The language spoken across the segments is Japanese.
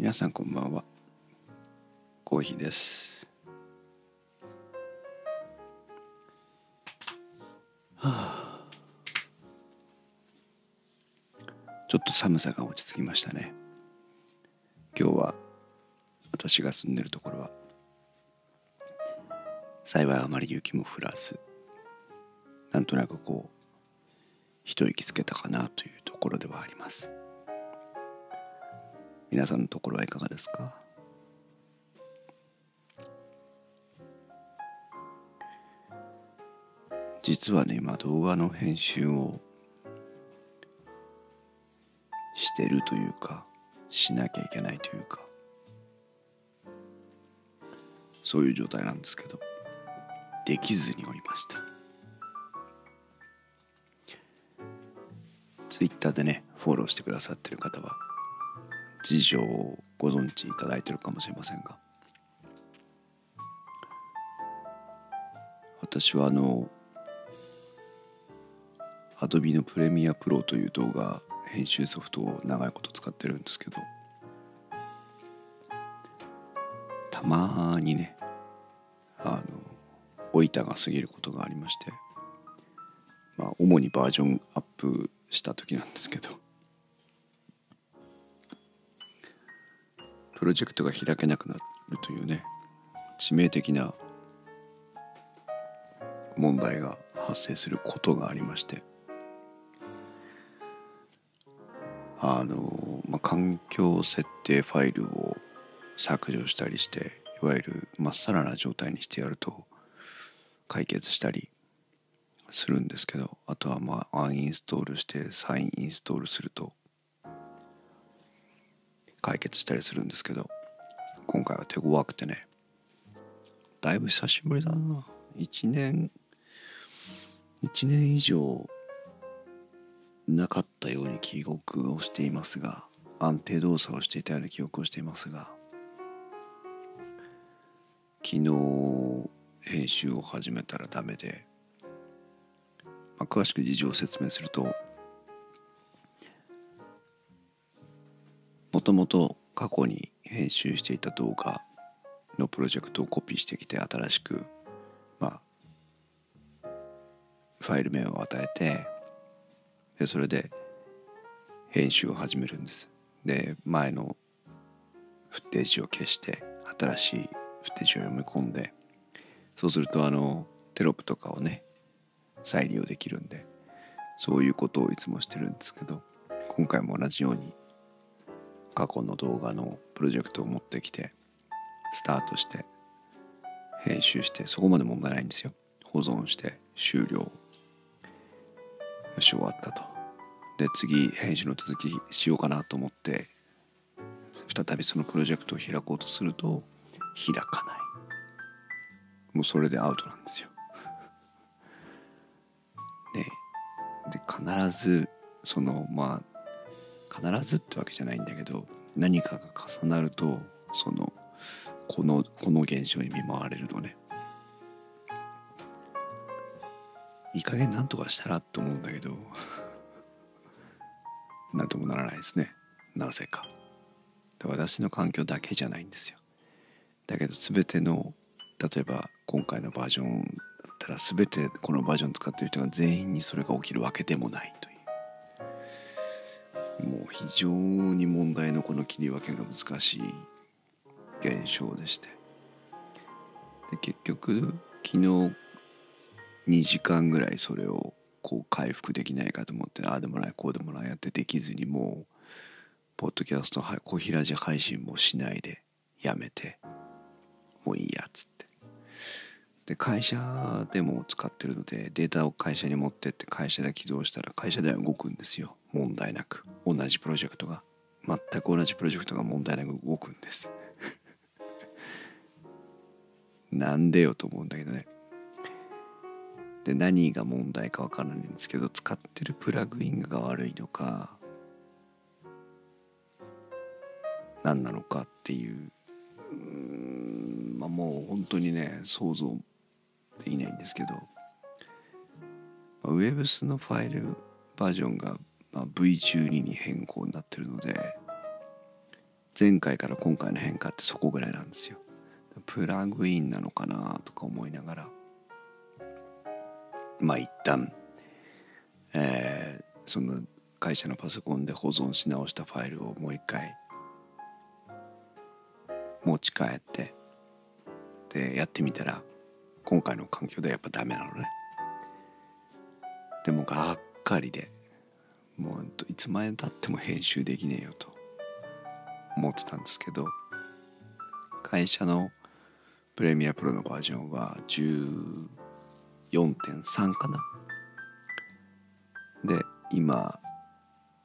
皆さんこんばんは。コーヒーです。はあ。ちょっと寒さが落ち着きましたね。今日は私が住んでるところは幸いあまり雪も降らずなんとなくこう一息つけたかなというところではあります。皆さんのところはいかがですか？実はね今動画の編集をしてるというかしなきゃいけないというかそういう状態なんですけどできずにおりました。ツイッターでねフォローしてくださってる方は事情をご存知いただいてるかもしれませんが。私はあの Adobe のプレミアプロという動画編集ソフトを長いこと使ってるんですけどたまにねあの老いたが過ぎることがありましてまあ主にバージョンアップした時なんですけど。プロジェクトが開けなくなるというね致命的な問題が発生することがありまして。あの、まあ、環境設定ファイルを削除したりしていわゆるまっさらな状態にしてやると解決したりするんですけどあとはまあアンインストールして再インストールすると解決したりするんですけど今回は手強くてねだいぶ久しぶりだな。1年1年以上なかったように記憶をしていますが安定動作をしていたような記憶をしていますが昨日編集を始めたらダメでまあ、詳しく事情を説明するとともと過去に編集していた動画のプロジェクトをコピーしてきて新しくまあファイル名を与えてでそれで編集を始めるんです。で前のフッテージを消して新しいフッテージを読み込んでそうするとあのテロップとかをね再利用できるんでそういうことをいつもしてるんですけど今回も同じように過去の動画のプロジェクトを持ってきてスタートして編集してそこまで問題ないんですよ。保存して終了。よし終わったと。で次編集の続きしようかなと思って再びそのプロジェクトを開こうとすると開かない。もうそれでアウトなんですよ。ね で必ずそのまあ必ずってわけじゃないんだけど何かが重なるとそのこのこの現象に見舞われるのね。いい加減なんとかしたらと思うんだけど なんともならないですね。なぜか。私の環境だけじゃないんですよ。だけど全ての例えば今回のバージョンだったら全てこのバージョン使ってる人が全員にそれが起きるわけでもない。もう非常に問題のこの切り分けが難しい現象でして。で結局昨日2時間ぐらいそれをこう回復できないかと思ってああでもないこうでもないやってできずにもうポッドキャスト小平寺配信もしないでやめてもういいやっつって。で会社でも使ってるのでデータを会社に持ってって会社で起動したら会社では動くんですよ。問題なく。同じプロジェクトが全く同じプロジェクトが問題なく動くんです。なんでよと思うんだけどね。で何が問題かわからないんですけど使ってるプラグインが悪いのか何なのかっていううまあもう本当にね想像できないんですけど Webs のファイルバージョンがまあ V12 に変更になってるので前回から今回の変化ってそこぐらいなんですよ。プラグインなのかなとか思いながらまあ一旦、えー、その会社のパソコンで保存し直したファイルをもう一回持ち帰ってでやってみたら今回の環境ではやっぱダメなのね。でもがっかりで。もういつまでたっても編集できねえよと思ってたんですけど会社のプレミアプロのバージョンは14.3かな。で今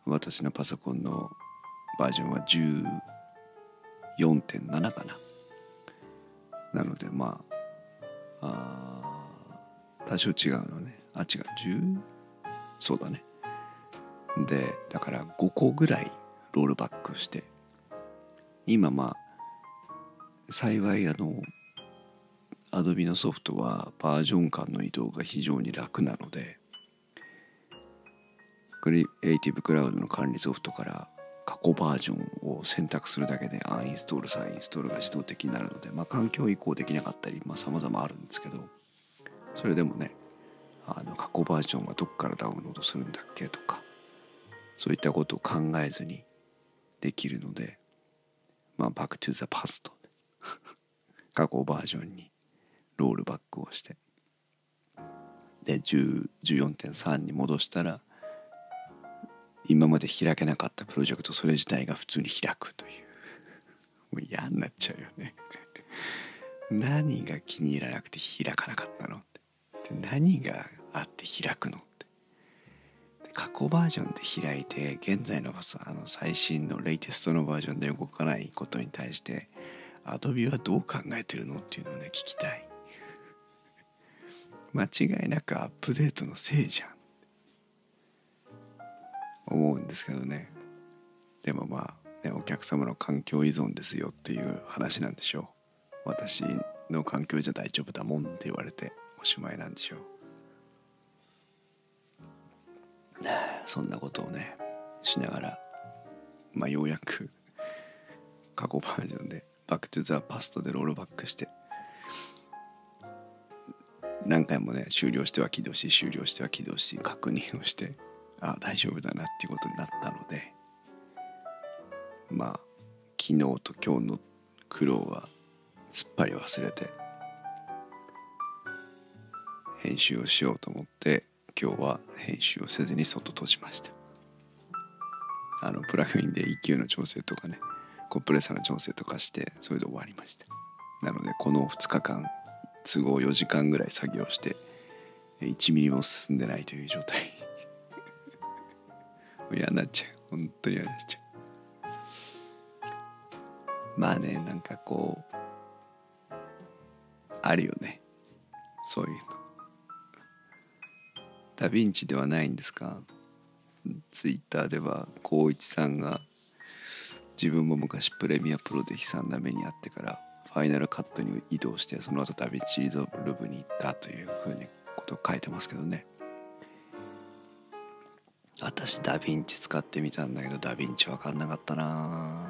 私のパソコンのバージョンは14.7かな。なのでまああ多少違うのね。あ違う。10そうだね。でだから5個ぐらいロールバックして今まあ幸いあのアドビのソフトはバージョン間の移動が非常に楽なのでクリエイティブクラウドの管理ソフトから過去バージョンを選択するだけでアンインストール再インストールが自動的になるので、まあ、環境移行できなかったりさまざ、まあ、あるんですけどそれでもねあの過去バージョンはどこからダウンロードするんだっけとかそういったことを考えずにできるのでまあバックトゥザパスト過去バージョンにロールバックをしてで14.3に戻したら今まで開けなかったプロジェクトそれ自体が普通に開くという。もう嫌になっちゃうよね。何が気に入らなくて開かなかったのって。何があって開くの過去バージョンで開いて現在のあの最新のレイテストのバージョンで動かないことに対してアドビはどう考えてるのっていうのをね聞きたい。間違いなくアップデートのせいじゃん。思うんですけどね。でもまあ、ね、お客様の環境依存ですよっていう話なんでしょう。私の環境じゃ大丈夫だもんって言われておしまいなんでしょう。そんなことをねしながらまあようやく過去バージョンでバックトゥザパストでロールバックして何回もね終了しては起動し終了しては起動し確認をしてあ大丈夫だなっていうことになったのでまあ昨日と今日の苦労はすっぱり忘れて編集をしようと思って今日は編集をせずに外閉じました。あのプラグインで EQ の調整とかねコンプレッサーの調整とかしてそれで終わりました。なのでこの2日間都合4時間ぐらい作業して1ミリも進んでないという状態。嫌になっちゃう。本当に嫌になっちゃう。まあねなんかこうあるよね。そういうの。ダヴィンチではないんですか？ツイッターでは光一さんが自分も昔プレミアプロで悲惨な目に遭ってからファイナルカットに移動してその後ダヴィンチリゾルブに行ったというふうにことを書いてますけどね。私ダヴィンチ使ってみたんだけどダヴィンチ分かんなかったな。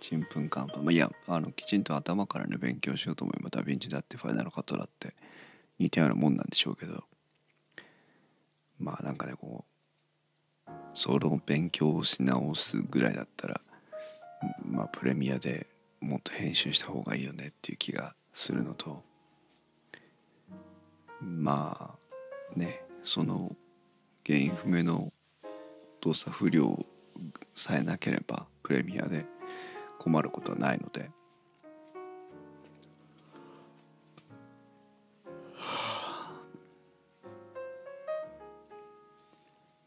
ちんぷんかんぷん。まあいやあのきちんと頭からね勉強しようと思えばダヴィンチだってファイナルカットだって似たようなもんなんでしょうけど。まあなんかねこうその勉強をし直すぐらいだったらまあプレミアでもっと編集した方がいいよねっていう気がするのとまあねその原因不明の動作不良さえなければプレミアで困ることはないので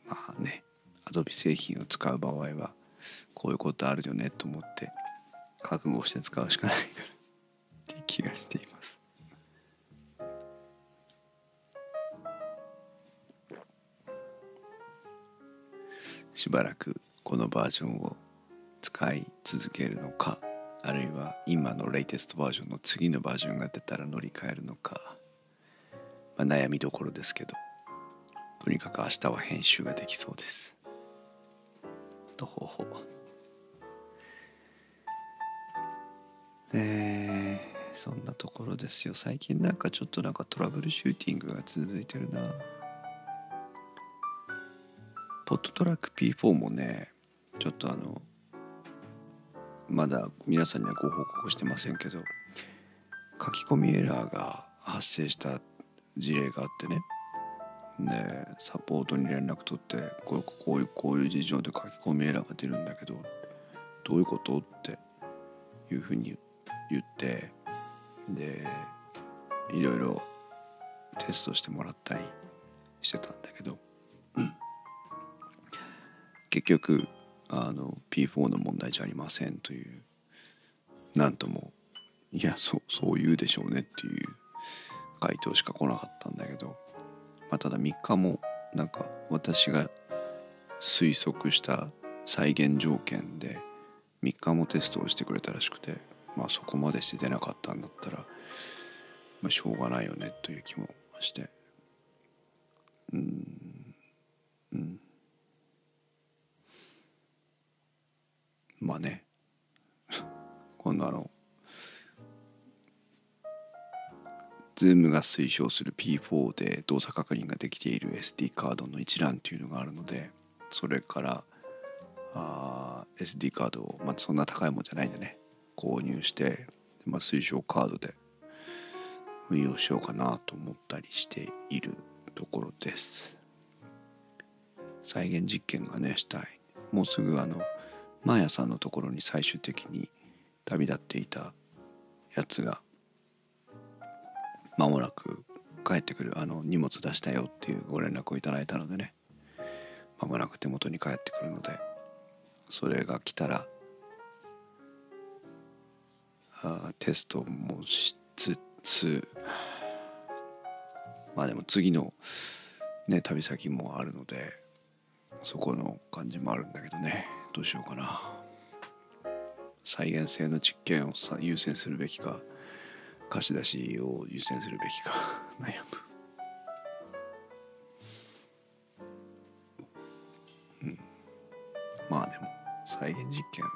あねアドビ製品を使う場合はこういうことあるよねと思って覚悟して使うしかないからって気がしています。しばらくこのバージョンを使い続けるのかあるいは今のレイテストバージョンの次のバージョンが出たら乗り換えるのか、まあ、悩みどころですけどとにかく明日は編集ができそうです。とほほえー、そんなところですよ。最近なんかちょっとなんかトラブルシューティングが続いてるな。ポットトラック P4 もねちょっとあのまだ皆さんにはご報告してませんけど書き込みエラーが発生した事例があってね。でサポートに連絡取ってこうこういうこういう事情で書き込みエラーが出るんだけどどういうこと？っていうふうに言ってでいろいろテストしてもらったりしてたんだけど、うん、結局あの P4 の問題じゃありませんというなんともいやそそう言うでしょうねっていう回答しか来なかったんだけど、まあ、ただ3日もなんか私が推測した再現条件で3日もテストをしてくれたらしくてまあそこまでして出なかったんだったら、まあ、しょうがないよねという気もして。うん。うん。まあね。今度あの Zoom が推奨する P4 で動作確認ができている SD カードの一覧っていうのがあるのでそれからあ SD カードを、まあ、そんな高いもんじゃないんでね購入して、まあ、推奨カードで運用しようかなと思ったりしているところです。再現実験がねしたい。もうすぐあのマーヤさんのところに最終的に旅立っていたやつが間もなく帰ってくるあの荷物出したよっていうご連絡をいただいたのでね。間もなく手元に帰ってくるのでそれが来たらあテストもしつつまあでも次のね旅先もあるのでそこの感じもあるんだけどね。どうしようかな。再現性の実験を優先するべきか。貸し出しを優先するべきか。悩む。うん。まあでも再現実験は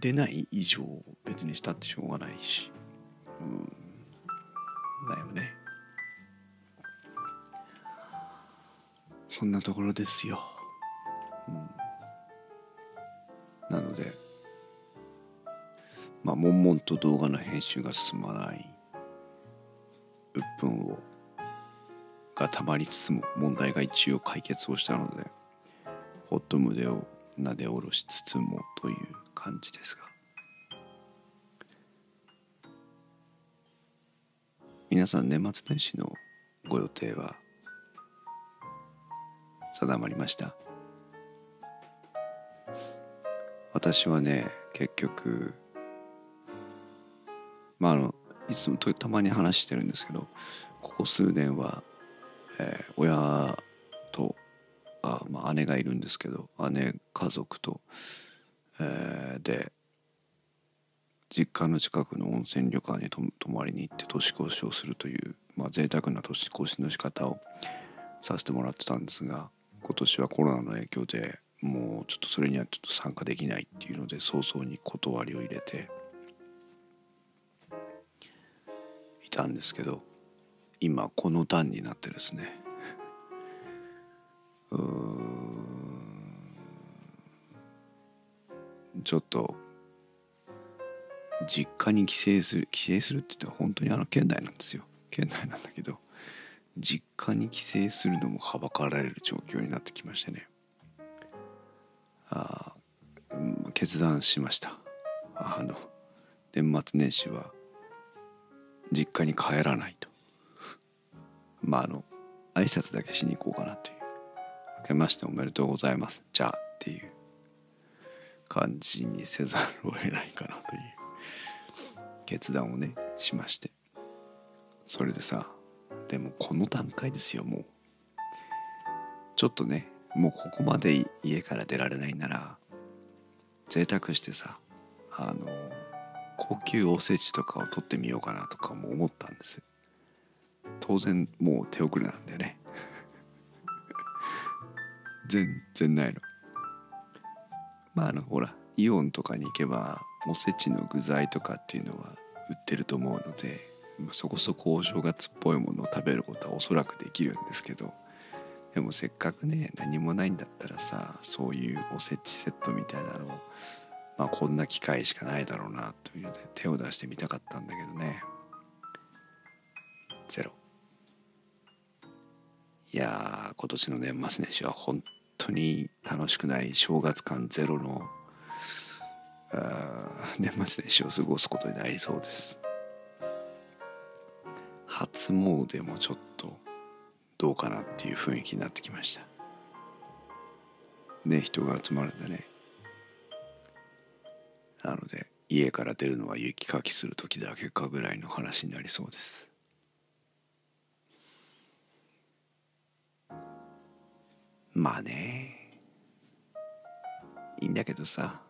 出ない以上別にしたってしょうがないし。うん。悩むね。そんなところですよ。うん。なのでまあ悶々と動画の編集が進まない。鬱憤をがたまりつつも問題が一応解決をしたのでほっと胸をなで下ろしつつもという感じですが。皆さん年末年始のご予定は定まりました？私はね結局まああのいつもたまに話してるんですけどここ数年は、えー、親とあ、まあ、姉がいるんですけど姉家族と、えー、で実家の近くの温泉旅館に泊まりに行って年越しをするという、まあ、贅沢な年越しの仕方をさせてもらってたんですが今年はコロナの影響でもうちょっとそれにはちょっと参加できないっていうので早々に断りを入れていたんですけど今この段になってですね。ちょっと実家に帰省する帰省するって言って本当にあの県内なんですよ。県内なんだけど実家に帰省するのもはばかられる状況になってきましてね。あ決断しました。あの年末年始は実家に帰らないと。まああの挨拶だけしに行こうかなという。明けましておめでとうございます。じゃあっていう。感じにせざるを得ないかなという。決断をねしまして。それでさでもこの段階ですよもう。ちょっとねもうここまで家から出られないなら贅沢してさあの高級おせちとかを取ってみようかなとかも思ったんです。当然もう手遅れなんだよね。全然ないの。まああのほらイオンとかに行けばおせちの具材とかっていうのは売ってると思うのでそこそこお正月っぽいものを食べることはおそらくできるんですけどでもせっかくね何もないんだったらさそういうおせちセットみたいなのをまあこんな機会しかないだろうなというので手を出してみたかったんだけどね。ゼロ。いや今年の年末年始は本当に楽しくない正月感ゼロの年末年始を過ごすことになりそうです。初詣もちょっとどうかなっていう雰囲気になってきました。ね人が集まるんでね。なので家から出るのは雪かきする時だけかぐらいの話になりそうです。まあね。いいんだけどさ。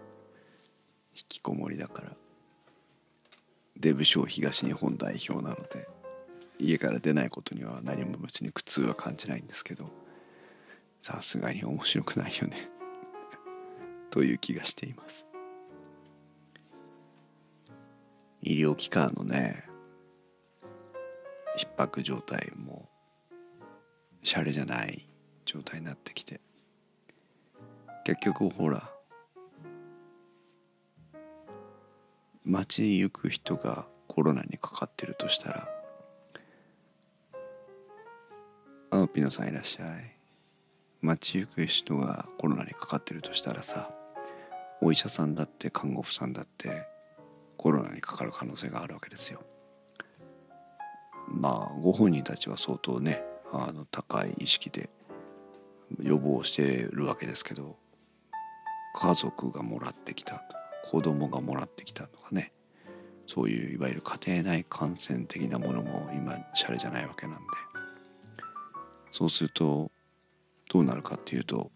引きこもりだから。デブ賞東日本代表なので家から出ないことには何も別に苦痛は感じないんですけどさすがに面白くないよね。という気がしています。医療機関のね逼迫状態もシャレじゃない状態になってきて。結局ほら街行く人がコロナにかかってるとしたらあピノさんいらっしゃい。街行く人がコロナにかかってるとしたらさお医者さんだって看護婦さんだってコロナにかかる可能性があるわけですよ。まあご本人たちは相当ねあの高い意識で予防してるわけですけど家族がもらってきた子供がもらってきたとかねそういういわゆる家庭内感染的なものも今シャレじゃないわけなんで。そうするとどうなるかっていうと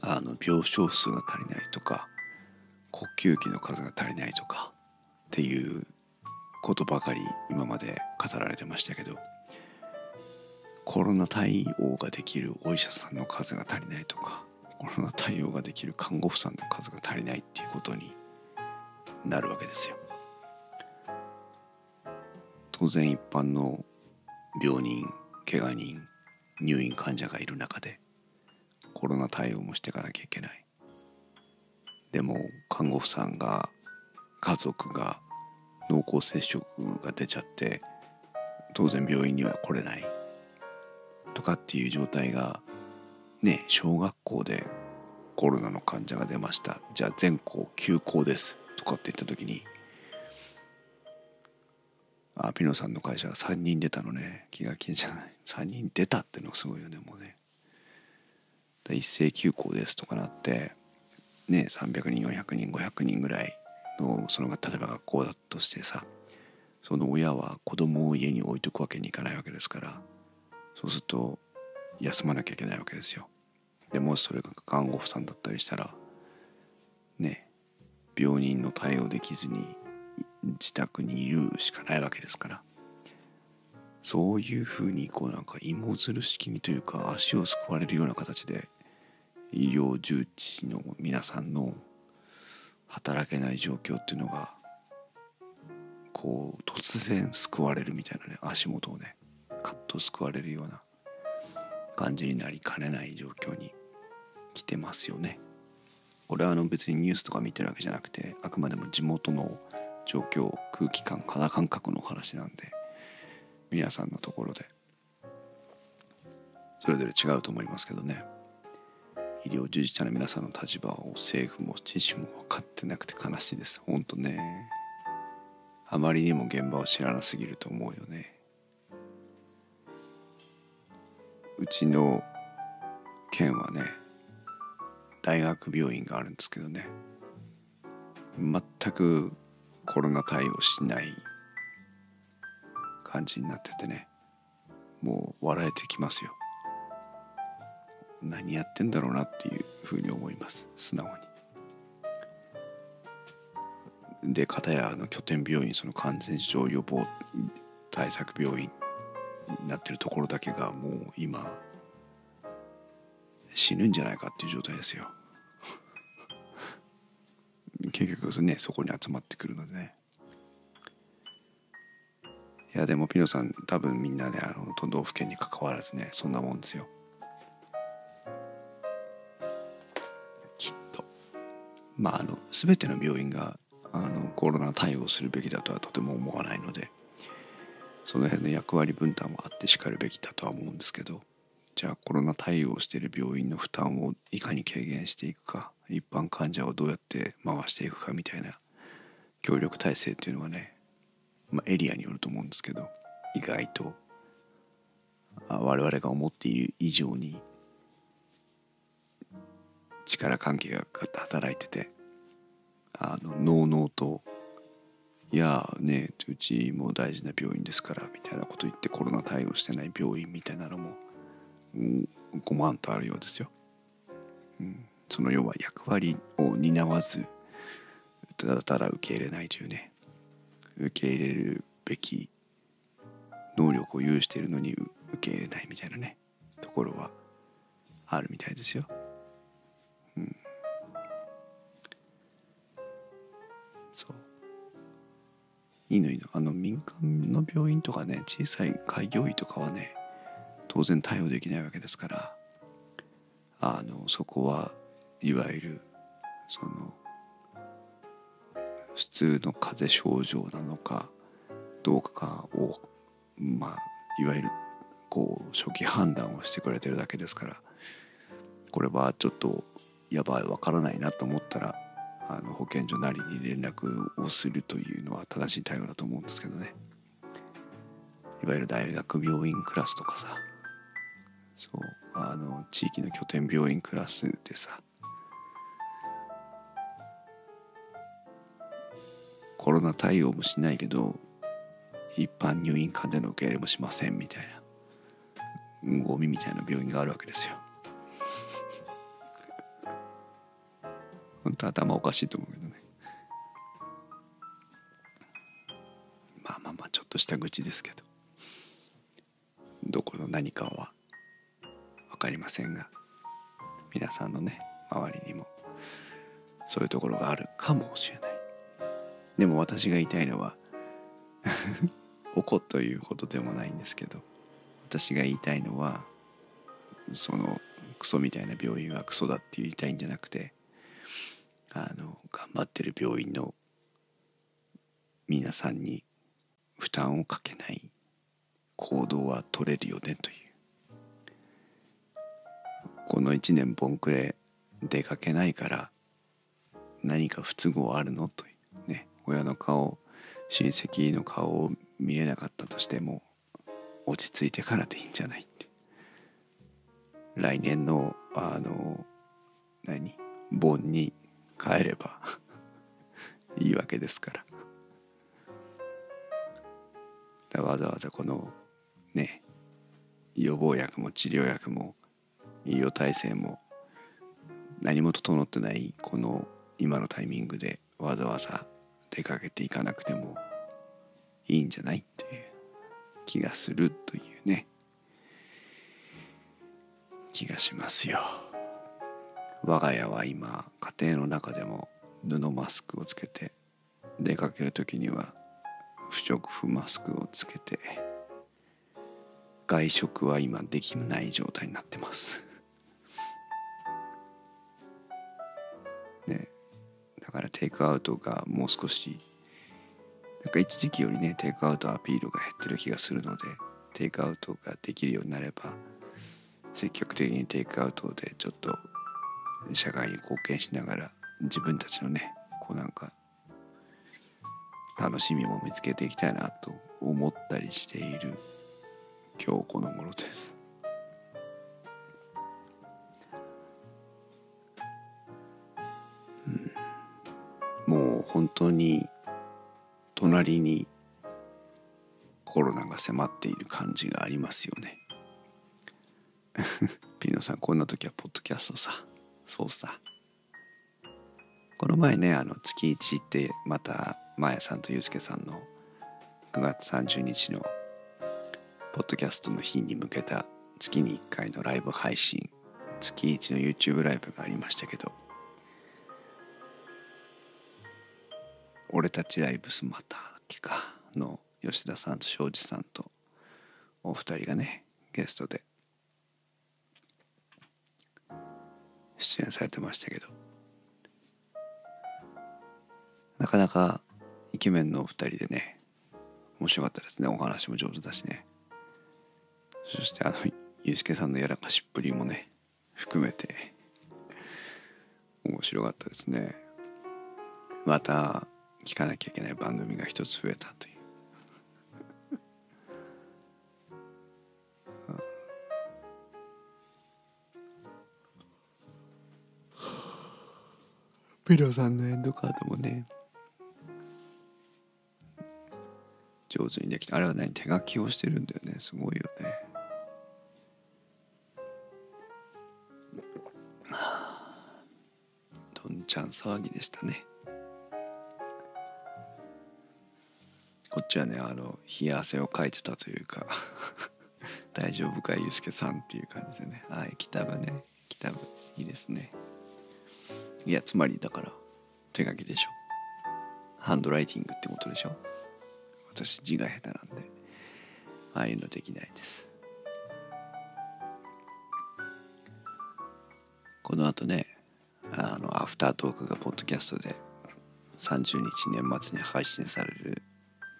あの病床数が足りないとか呼吸器の数が足りないとかっていうことばかり今まで語られてましたけどコロナ対応ができるお医者さんの数が足りないとかコロナ対応ができる看護婦さんの数が足りないっていうことになるわけですよ。当然一般の病人怪我人入院患者がいる中でコロナ対応もしていかなきゃいけないでも看護婦さんが家族が濃厚接触が出ちゃって当然病院には来れないとかっていう状態がね小学校でコロナの患者が出ました。じゃあ全校休校ですとかって言った時にあピノさんの会社が3人出たのね。気が気じゃない。3人出たってのがすごいよねもうね。一斉休校ですとかなってね300人400人500人ぐらいのその例えば学校だとしてさその親は子供を家に置いとくわけにいかないわけですからそうすると休まなきゃいけないわけですよ。でもしそれが看護婦さんだったりしたらね病人の対応できずに自宅にいるしかないわけですからそういうふうにこうなんか芋づる式にというか足をすくわれるような形で医療従事の皆さんの働けない状況っていうのがこう突然救われるみたいなね足元をねカッと救われるような感じになりかねない状況に来てますよね。これはあの別にニュースとか見てるわけじゃなくてあくまでも地元の状況空気感肌感覚の話なんで皆さんのところでそれぞれ違うと思いますけどね医療従事者の皆さんの立場を政府も知事も分かってなくて悲しいです。本当ね。あまりにも現場を知らなすぎると思うよね。うちの県はね大学病院があるんですけどね。全くコロナ対応しない感じになっててね。もう笑えてきますよ。何やってんだろうなっていうふうに思います。素直に。で片やあの拠点病院その感染症予防対策病院になってるところだけがもう今死ぬんじゃないかっていう状態ですよ。結局ねそこに集まってくるので。ねいやでもピノさん多分みんなねあの都道府県にかかわらずねそんなもんですよ。まああの全ての病院があのコロナ対応するべきだとはとても思わないのでその辺の役割分担もあってしかるべきだとは思うんですけどじゃあコロナ対応している病院の負担をいかに軽減していくか一般患者をどうやって回していくかみたいな協力体制っていうのはね、まあ、エリアによると思うんですけど意外と我々が思っている以上に力関係が働いててあののうのうといやねうちも大事な病院ですからみたいなこと言ってコロナ対応してない病院みたいなのも、うん、5万とあるようですよ。うん、その要は役割を担わずただただ受け入れないというね受け入れるべき能力を有しているのに受け入れないみたいなねところはあるみたいですよ。いいのいいの。あの民間の病院とかね小さい開業医とかはね当然対応できないわけですからあのそこはいわゆるその普通の風邪症状なのかどうかをまあいわゆるこう初期判断をしてくれてるだけですからこれはちょっとやばいわからないなと思ったらあの保健所なりに連絡をするというのは正しい対応だと思うんですけどね。いわゆる大学病院クラスとかさ。そうあの地域の拠点病院クラスでさ。コロナ対応もしないけど一般入院患者の受け入れもしませんみたいなゴミみたいな病院があるわけですよ。本当頭おかしいと思うけどね。まあまあまあちょっとした愚痴ですけど。どこの何かは分かりませんが皆さんのね周りにもそういうところがあるかもしれない。でも私が言いたいのは 怒ということでもないんですけど私が言いたいのはそのクソみたいな病院はクソだって言いたいんじゃなくてあの頑張ってる病院の皆さんに負担をかけない行動は取れるよねというこの1年ボンクレ出かけないから何か不都合あるのというね親の顔親戚の顔を見れなかったとしても落ち着いてからでいいんじゃない。って来年のあの何？盆に帰ればいいわけですからだわざわざこのね予防薬も治療薬も医療体制も何も整ってないこの今のタイミングでわざわざ出かけていかなくてもいいんじゃないっていう気がするというね気がしますよ。我が家は今家庭の中でも布マスクをつけて出かける時には不織布マスクをつけて外食は今できない状態になってます。ねだからテイクアウトがもう少しなんか一時期よりねテイクアウトアピールが減ってる気がするのでテイクアウトができるようになれば積極的にテイクアウトでちょっと社会に貢献しながら自分たちのねこうなんか楽しみも見つけていきたいなと思ったりしている今日この頃です。うん、もう本当に隣にコロナが迫っている感じがありますよね。ピノさんこんな時はポッドキャストさ。そうさ。この前ねあの月1ってまたマヤさんとユうスケさんの9月30日のポッドキャストの日に向けた月に1回のライブ配信月1の YouTube ライブがありましたけど「俺たちライブスマター」だっけかの吉田さんと庄司さんとお二人がねゲストで出演されてましたけど。なかなかイケメンのお二人でね面白かったですね。お話も上手だしね。そしてあのユうスケさんのやらかしっぷりもね含めて面白かったですね。また聞かなきゃいけない番組が一つ増えたという。ピロさんのエンドカードもね上手にできたあれは何？手書きをしてるんだよね。すごいよね。どんちゃん騒ぎでしたね。こっちはねあの冷や汗をかいてたというか 大丈夫かゆうすけさんっていう感じでね。あ液タブね。液タブいいですね。いやつまりだから手書きでしょ。ハンドライティングってことでしょ。私字が下手なんで。ああいうのできないです。このあとねあのアフタートークがポッドキャストで30日年末に配信される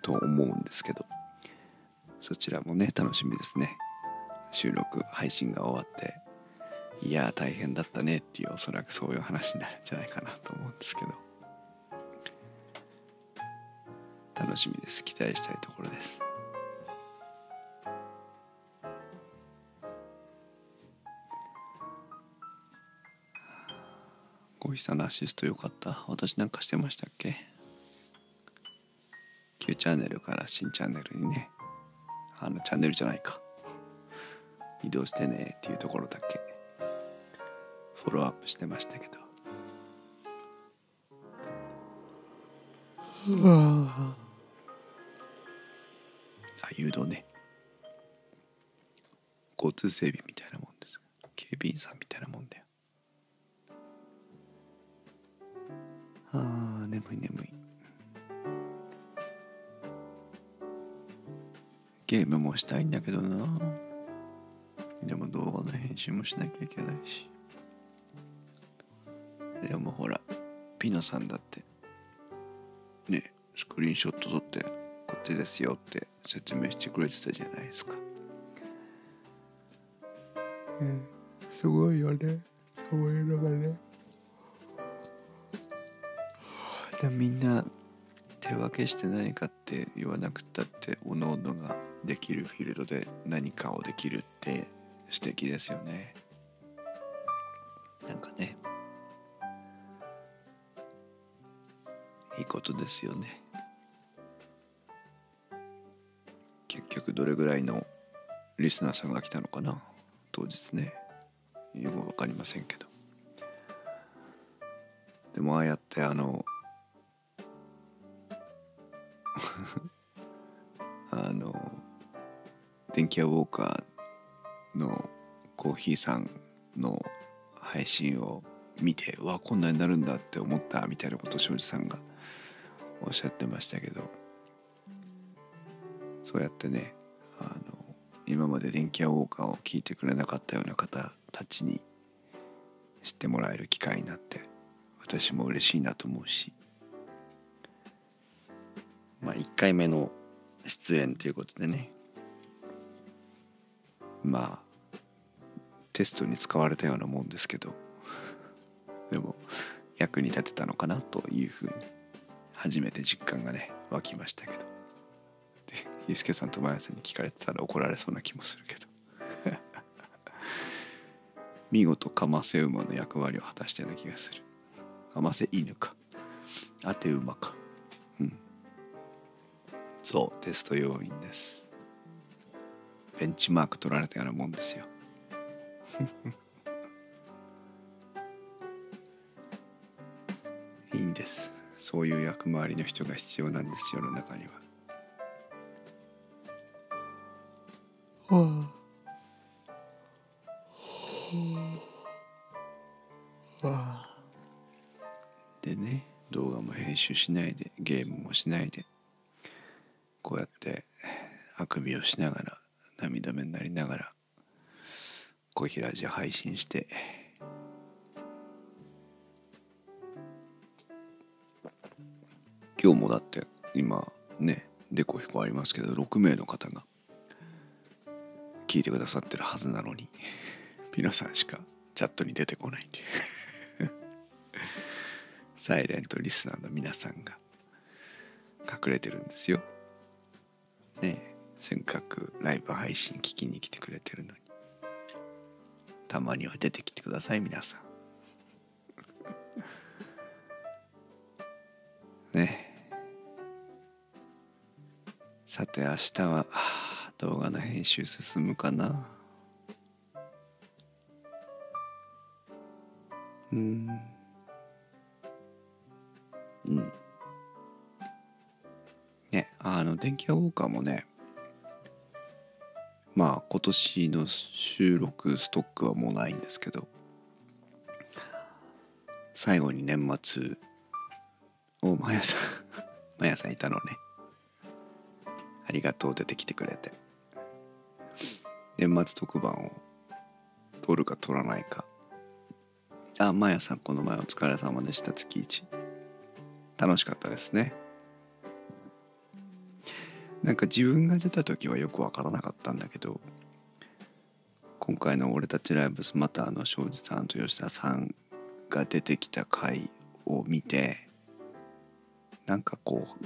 と思うんですけど。そちらもね楽しみですね。収録配信が終わって。いや大変だったねっていうおそらくそういう話になるんじゃないかなと思うんですけど。楽しみです。期待したいところです。ご悲惨なアシストよかった？私なんかしてましたっけ？旧チャンネルから新チャンネルにねあのチャンネルじゃないか。移動してねっていうところだけ？フォローアップしてましたけど。あ誘導ね。交通整備みたいなもんです。警備員さんみたいなもんだよ。あー眠い眠い。ゲームもしたいんだけどな。でも動画の編集もしなきゃいけないしさんだって。ねスクリーンショット撮ってこっちですよって説明してくれてたじゃないですか。えすごいよね。そういうのがね。でみんな手分けして何かって言わなくたっておのおのができるフィールドで何かをできるって素敵ですよね。なんかねいいことですよね。結局どれぐらいのリスナーさんが来たのかな？当日ね。よく分かりませんけど。でもああやってあの あの電気屋ウォーカーのコーヒーさんの配信を見てうわこんなになるんだって思ったみたいなことを庄司さんがおっしゃってましたけどそうやってねあの今まで電気屋ウォーカーを聞いてくれなかったような方たちに知ってもらえる機会になって私も嬉しいなと思うしまあ1回目の出演ということでねまあテストに使われたようなもんですけどでも役に立てたのかなというふうに初めて実感がね湧きましたけど。でユースケさんとマヤさんに聞かれてたら怒られそうな気もするけど。見事かませ馬の役割を果たしたような気がする。かませ犬か。当て馬か。うん。そうテスト要員です。ベンチマーク取られたようなもんですよ。いいんです。そういう役回りの人が必要なんです世の中には。はあ、はあ、でね動画も編集集しないでゲームもしないでこうやってあくびをしながら涙目になりながら小平寺配信して今日もだって今ねでこひこありますけど6名の方が聞いてくださってるはずなのに皆さんしかチャットに出てこないっていう サイレントリスナーの皆さんが隠れてるんですよ。ねえせっかくライブ配信聞きに来てくれてるのにたまには出てきてください皆さん。さて明日は動画の編集進むかな。うん。うん。ねあの電気屋ウォーカーもねまあ今年の収録ストックはもうないんですけど最後に年末お毎朝毎朝いたのね。ありがとう出てきてくれて。年末特番を撮るか撮らないか。あマヤさんこの前お疲れ様でした月1楽しかったですね。なんか自分が出た時はよくわからなかったんだけど今回の「俺たちライブス」またあの庄司さんと吉田さんが出てきた回を見てなんかこう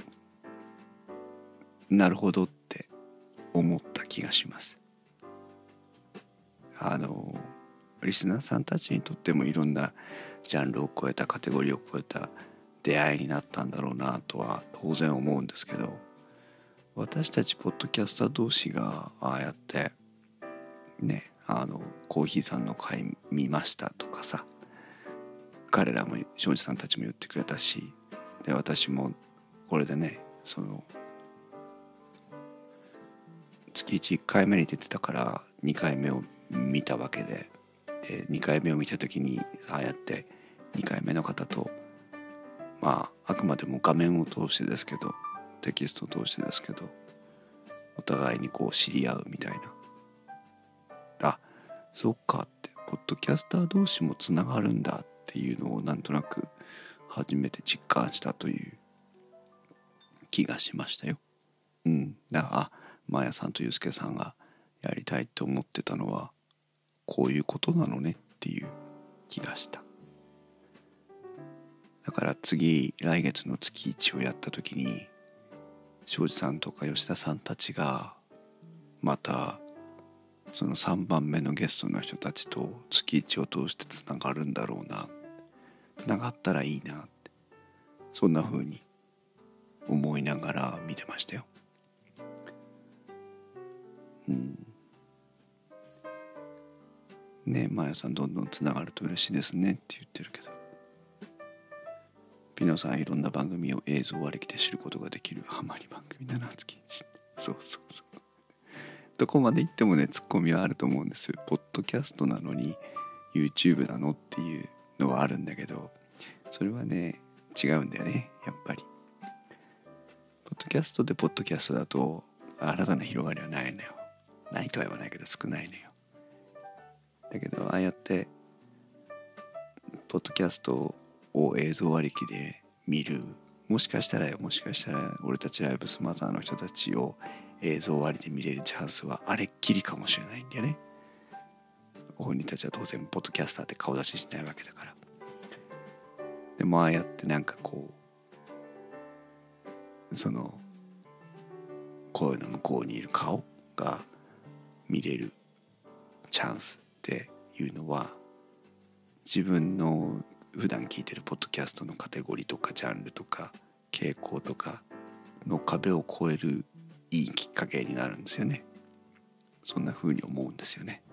なるほどって思った気がします。あのリスナーさんたちにとってもいろんなジャンルを超えたカテゴリーを超えた出会いになったんだろうなとは当然思うんですけど私たちポッドキャスター同士がああやってねあのコーヒーさんの回見ましたとかさ彼らも庄司さんたちも言ってくれたしで私もこれでねその月1回目に出てたから2回目を見たわけで。で2回目を見た時にああやって2回目の方とまああくまでも画面を通してですけどテキストを通してですけどお互いにこう知り合うみたいな。あそっかってポッドキャスター同士もつながるんだっていうのをなんとなく初めて実感したという気がしましたよ。うん、だからあマヤさんとユースケさんがやりたいと思ってたのはこういうことなのねっていう気がしただから次来月の月1をやった時に庄司さんとか吉田さんたちがまたその3番目のゲストの人たちと月1を通してつながるんだろうなつながったらいいなってそんな風に思いながら見てましたよ。うん。ねマヤさんどんどんつながると嬉しいですねって言ってるけど。ピノさんいろんな番組を映像割り切で知ることができるハマり番組だな月一。そうそうそう。どこまで行ってもねツッコミはあると思うんですよ。ポッドキャストなのに YouTube なのっていうのはあるんだけどそれはね違うんだよねやっぱり。ポッドキャストでポッドキャストだと新たな広がりはないのよ。ないとは言わないけど少ないのよ。だけどああやってポッドキャストを映像ありきで見る。もしかしたらもしかしたら俺たちライブスマザーの人たちを映像ありで見れるチャンスはあれっきりかもしれないんだよね。本人たちは当然ポッドキャスターって顔出ししないわけだから。でもああやってなんかこうその声の向こうにいる顔が見れるチャンスっていうのは自分の普段聞いてるポッドキャストのカテゴリーとかジャンルとか傾向とかの壁を越えるいいきっかけになるんですよね。そんな風に思うんですよね。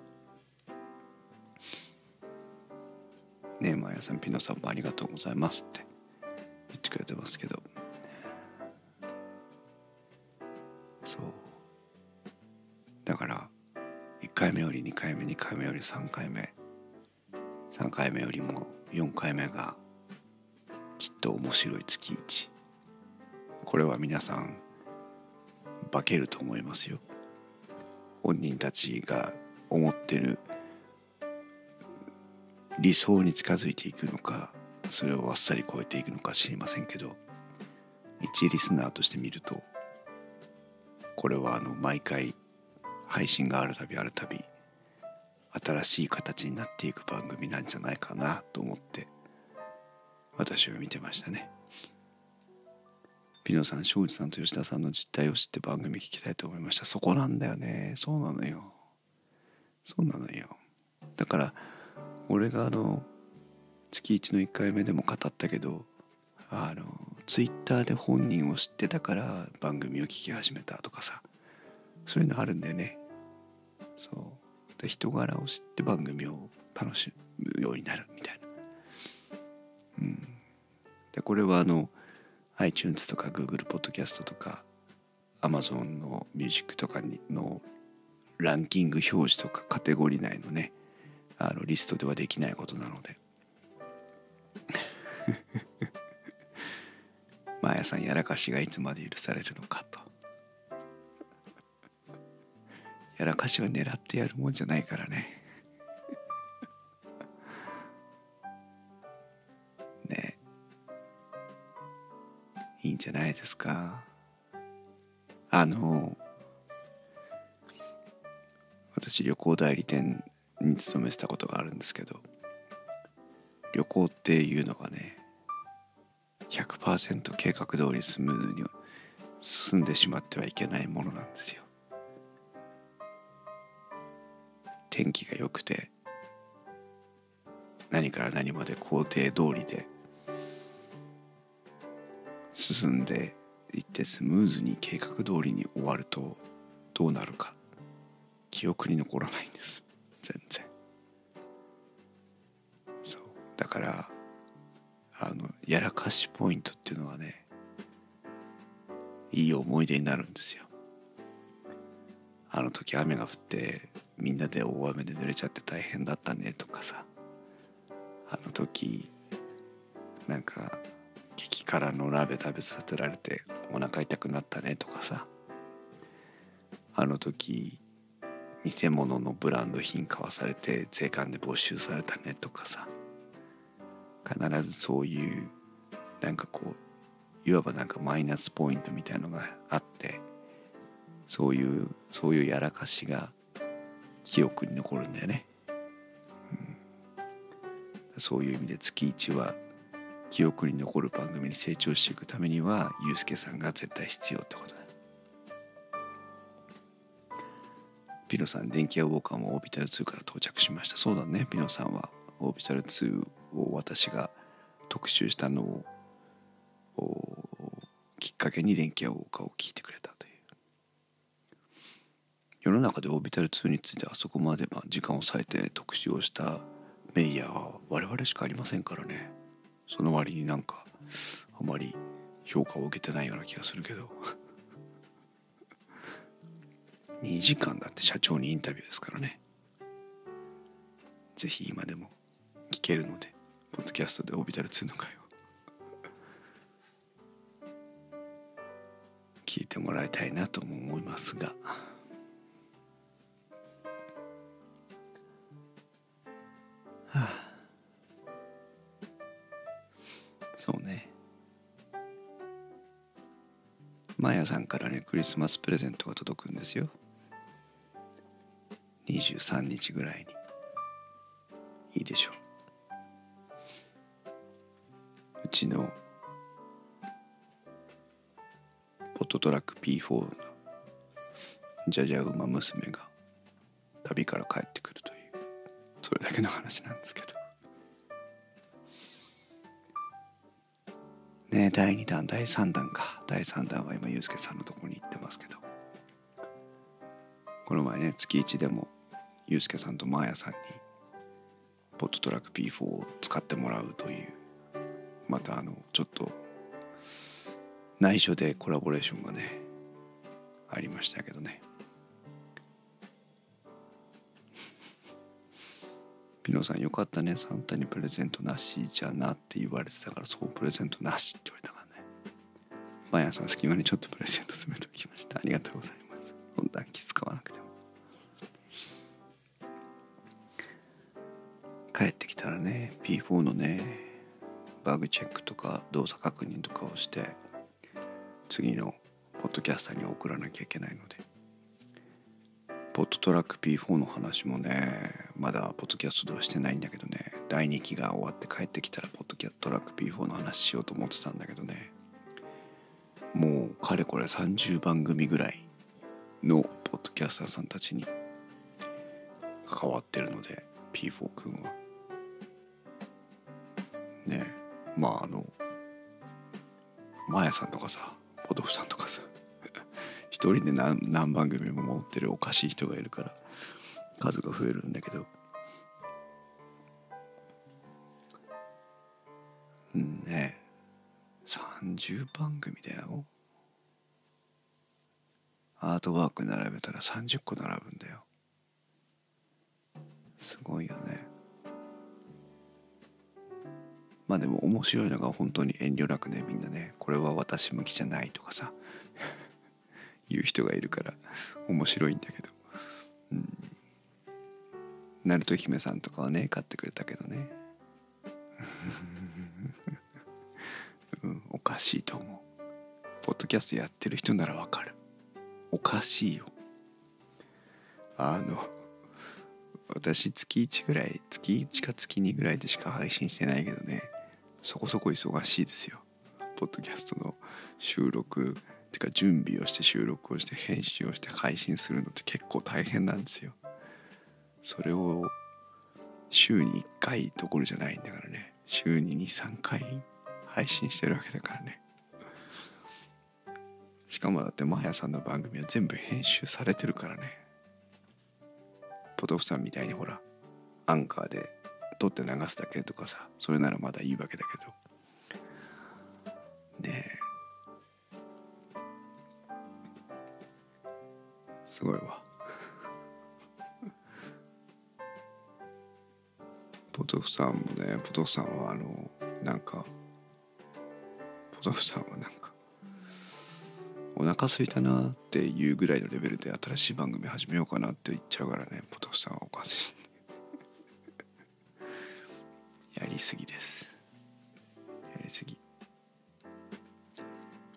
ねえマヤさんピノさんもありがとうございますって言ってくれてますけど。そう。だから1回目より2回目2回目より3回目。3回目よりも4回目がきっと面白い月1これは皆さん化けると思いますよ。本人たちが思ってる理想に近づいていくのかそれをあっさり超えていくのか知りませんけど一リスナーとして見るとこれはあの毎回配信があるたびあるたび新しい形になっていく番組なんじゃないかなと思って私は見てましたね。ピノさん庄司さんと吉田さんの実態を知って番組聞きたいと思いました。そこなんだよね。そうなのよ。そうなのよ。だから俺があの月1の1回目でも語ったけどあのツイッターで本人を知ってたから番組を聞き始めたとかさそういうのあるんだよね。そう。で人柄を知って番組を楽しむようになるみたいな。うん。でこれはあの iTunes とか Google ポッドキャストとか Amazon のミュージックとかのランキング表示とかカテゴリー内のねあのリストではできないことなので。マヤさんやらかしがいつまで許されるのかと。やらかしは狙ってやるもんじゃないからね。ね。いいんじゃないですか。あの私旅行代理店に勤めてたことがあるんですけど旅行っていうのはね100%計画通りスムーズに進んでしまってはいけないものなんですよ。天気が良くて何から何まで工程通りで進んでいってスムーズに計画通りに終わるとどうなるか記憶に残らないんです。全然。そう。だからあのやらかしポイントっていうのはねいい思い出になるんですよ。あの時雨が降ってみんなで大雨で濡れちゃって大変だったねとかさ。あの時なんか激辛の鍋食べさせられてお腹痛くなったねとかさ。あの時偽物のブランド品買わされて税関で没収されたねとかさ。必ずそういうなんかこういわばなんかマイナスポイントみたいのがあってそういうそういうやらかしが記憶に残るんだよね、うん、そういう意味で月1は記憶に残る番組に成長していくためにはユうスケさんが絶対必要ってことだ。ピノさん電気屋ウォーカーもオービタル2から到着しました。そうだね。ピノさんはオービタル2を私が特集したのをきっかけに電気屋ウォーカーを聞いてくれた。世の中でオービタル2についてあそこまでま時間を割いて特集をしたメディアは我々しかありませんからね。その割になんかあまり評価を受けてないような気がするけど。2時間だって社長にインタビューですからね。是非今でも聞けるのでポッドキャストでオービタル2の回を。聞いてもらいたいなとも思いますが。マヤさんからねクリスマスプレゼントが届くんですよ。23日ぐらいに。いいでしょう。うちのポットトラック P4 のじゃじゃ馬娘が旅から帰ってくるというそれだけの話なんですけど。ね第2弾第3弾か。第3弾は今ユースケさんのとこに行ってますけど。この前ね月1でもユースケさんとマーヤさんにポットトラック P4 を使ってもらうという。またあのちょっと内緒でコラボレーションがねありましたけどね。ピノさんよかったね。サンタにプレゼントなしじゃなって言われてたからそうプレゼントなしって言われたからね。パン屋さん隙間にちょっとプレゼント詰めておきました。ありがとうございます。本当は気使わなくても。帰ってきたらね P4 のねバグチェックとか動作確認とかをして次のポッドキャスターに送らなきゃいけないのでポッドトラック P4 の話もねまだポッドキャストではしてないんだけどね。第2期が終わって帰ってきたらポッドキャストラック P4 の話しようと思ってたんだけどね。もうかれこれ30番組ぐらいのポッドキャスターさんたちに関わってるので P4 君は。ね。まああのマヤさんとかさポトフさんとかさ 一人で何何番組も持ってるおかしい人がいるから。数が増えるんだけど。うんね30番組だよ。アートワーク並べたら30個並ぶんだよ。すごいよね。まあでも面白いのが本当に遠慮なくねみんなねこれは私向きじゃないとかさ 言う人がいるから面白いんだけど。うん。鳴門姫さんとかはね買ってくれたけどね。うんおかしいと思う。ポッドキャストやってる人ならわかる。おかしいよ。あの私月1ぐらい月1か月2ぐらいでしか配信してないけどね。そこそこ忙しいですよ。ポッドキャストの収録てか準備をして収録をして編集をして配信するのって結構大変なんですよ。それを週に1回どころじゃないんだからね。週に23回配信してるわけだからね。しかもだってマーヤさんの番組は全部編集されてるからね。ポトフさんみたいにほらアンカーで撮って流すだけとかさそれならまだいいわけだけど。ねえ。すごいわ。ポトフさんもねポトフさんはあのなんかポトフさんはなんかお腹空いたなっていうぐらいのレベルで新しい番組始めようかなって言っちゃうからねポトフさんはおかしい。やりすぎです。やりすぎ。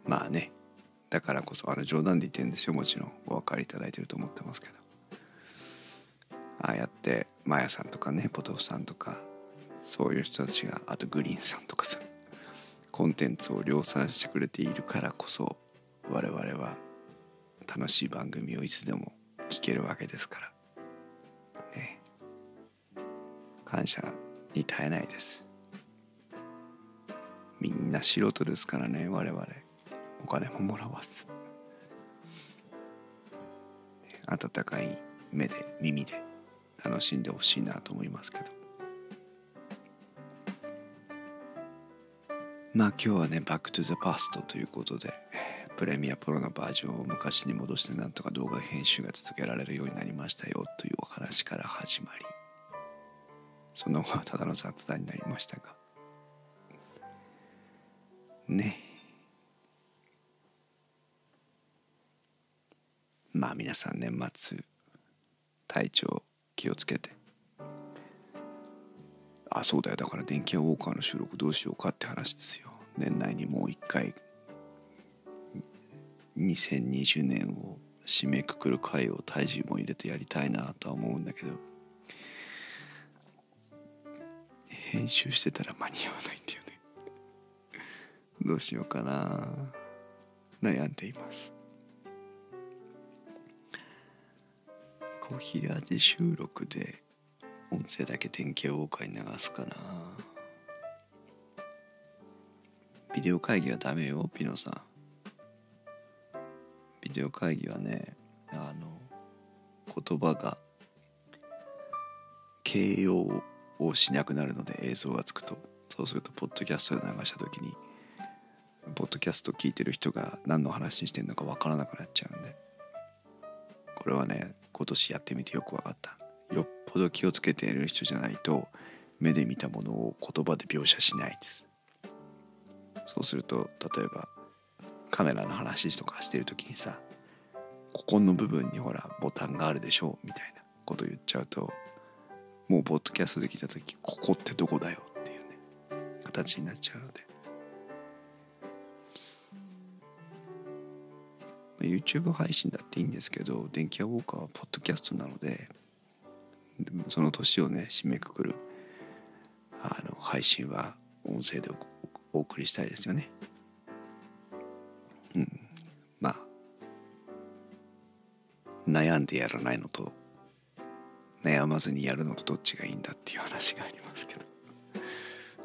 まあね。だからこそあの冗談で言ってるんですよ。もちろんお分かりいただいてると思ってますけど。ああやってマヤさんとかねポトフさんとかそういう人たちがあとグリーンさんとかさコンテンツを量産してくれているからこそ我々は楽しい番組をいつでも聞けるわけですから。ね。感謝に絶えないです。みんな素人ですからね我々。お金ももらわず。温かい目で耳で楽しんでほしいなと思いますけど。まあ今日はね「バック・トゥ・ザ・パスト」ということでプレミアプロのバージョンを昔に戻してなんとか動画編集が続けられるようになりましたよというお話から始まりその後はただの雑談になりましたが。ね。まあ皆さん年末体調気をつけて。あそうだよ。だから電気屋ウォーカーの収録どうしようかって話ですよ。年内にもう一回2020年を締めくくる回を体重も入れてやりたいなとは思うんだけど編集してたら間に合わないんだよね。どうしようかな。悩んでいます。小平で収録で音声だけ天気予報に流すかな。ビデオ会議はダメよピノさん。ビデオ会議はねあの言葉が形容をしなくなるので映像がつくと。そうするとポッドキャストで流した時にポッドキャスト聞いてる人が何の話してんのか分からなくなっちゃうんで。これはね今年やってみてよく分かった。よっぽど気をつけている人じゃないと目で見たものを言葉で描写しないです。そうすると例えばカメラの話とかしてる時にさここの部分にほらボタンがあるでしょみたいなこと言っちゃうともうポッドキャストで聞いた時ここってどこだよっていうね形になっちゃうので。YouTube 配信だいいんですけど電気屋ウォーカーはポッドキャストなのでその年をね締めくくるあの配信は音声でお送りしたいですよね。うん、まあ悩んでやらないのと悩まずにやるのとどっちがいいんだっていう話がありますけど、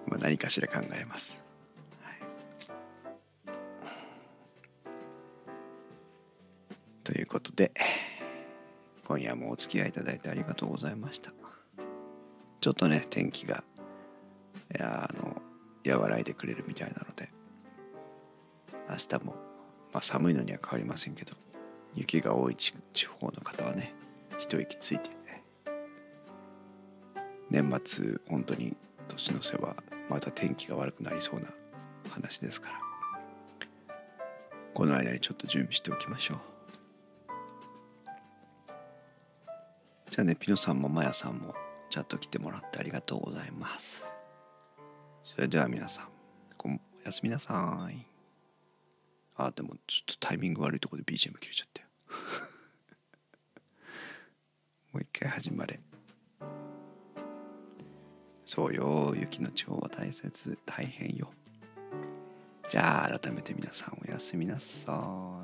まあ、何かしら考えます。ことで今夜もお付き合いいただいてありがとうございました。ちょっとね天気がいやあの和らいでくれるみたいなので明日も、まあ、寒いのには変わりませんけど雪が多い地方の方はね一息ついて、年末本当に年の瀬はまた天気が悪くなりそうな話ですからこの間にちょっと準備しておきましょうじゃあねピノさんもマヤさんもチャット来てもらってありがとうございます。それでは皆さんおやすみなさい。あでもちょっとタイミング悪いとこで BGM 切れちゃったよ。もう一回始まれ。そうよ雪の地方は大切大変よ。じゃあ改めて皆さんおやすみなさい。